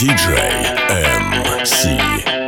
DJ MC.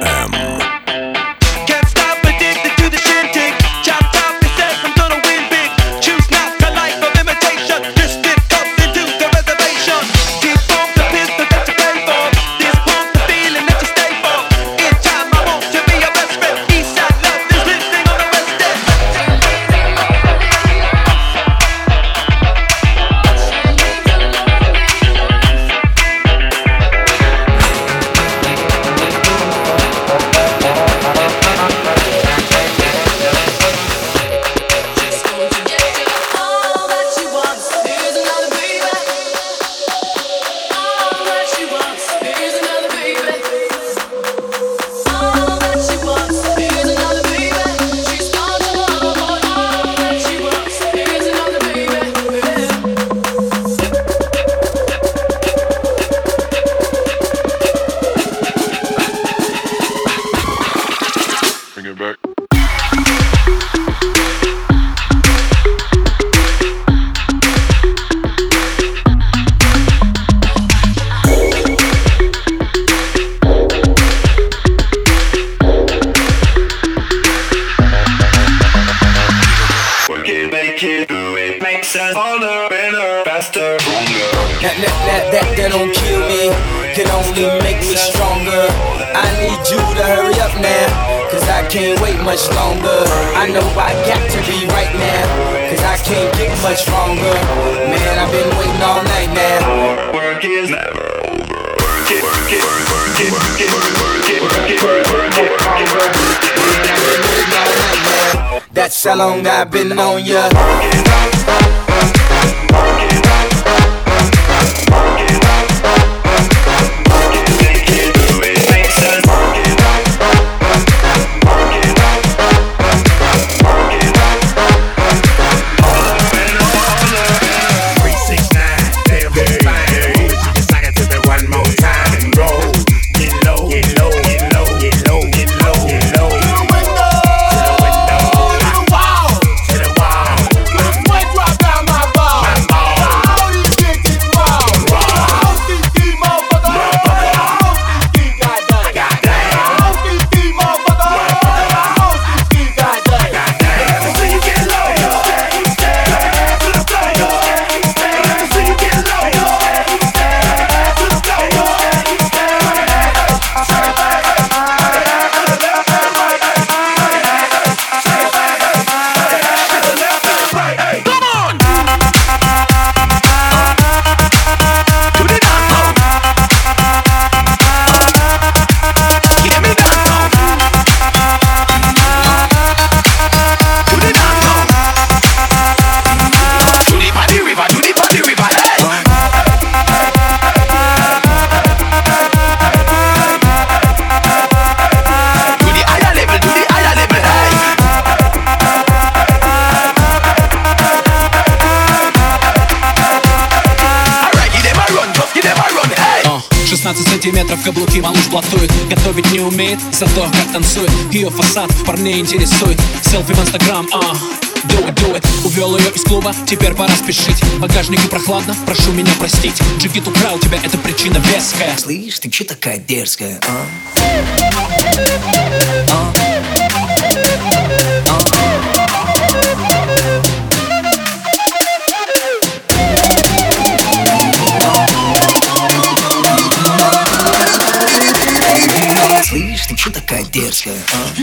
make it do it? Makes us all the better faster. That, that, that, that, that don't kill me, can only make me stronger. I need you to hurry up now, cause I can't wait much longer. I know I got to be right now, cause I can't get much stronger. Man, I've been waiting all night now. Work is never over. Work it, work it, work it, work it. That's how long I've been on ya. 15 сантиметров каблуки малыш блатует Готовить не умеет, зато как танцует Ее фасад парней интересует Селфи в инстаграм, а Do it, do it. Увел ее из клуба, теперь пора спешить Багажник и прохладно, прошу меня простить Джигит украл тебя, это причина веская Слышь, ты че такая дерзкая, а? а? Ты че такая дерзкая, а?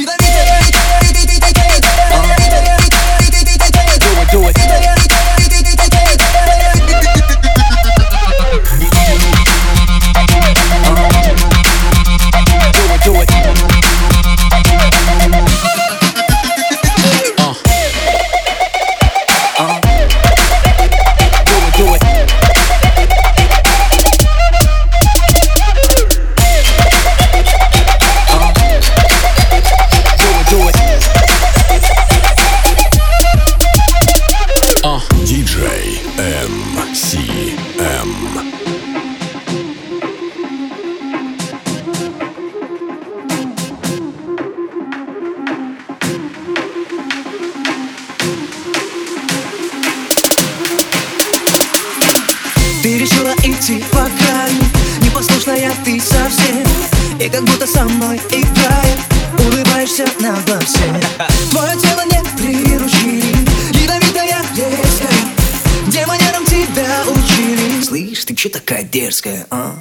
Ты решила идти по краю. Непослушная ты совсем. И как будто со мной играет. Улыбаешься на глазе Твое тело не приручили. Ядовитая резкая. Где манерам тебя учили. Слышь, ты че такая дерзкая, а?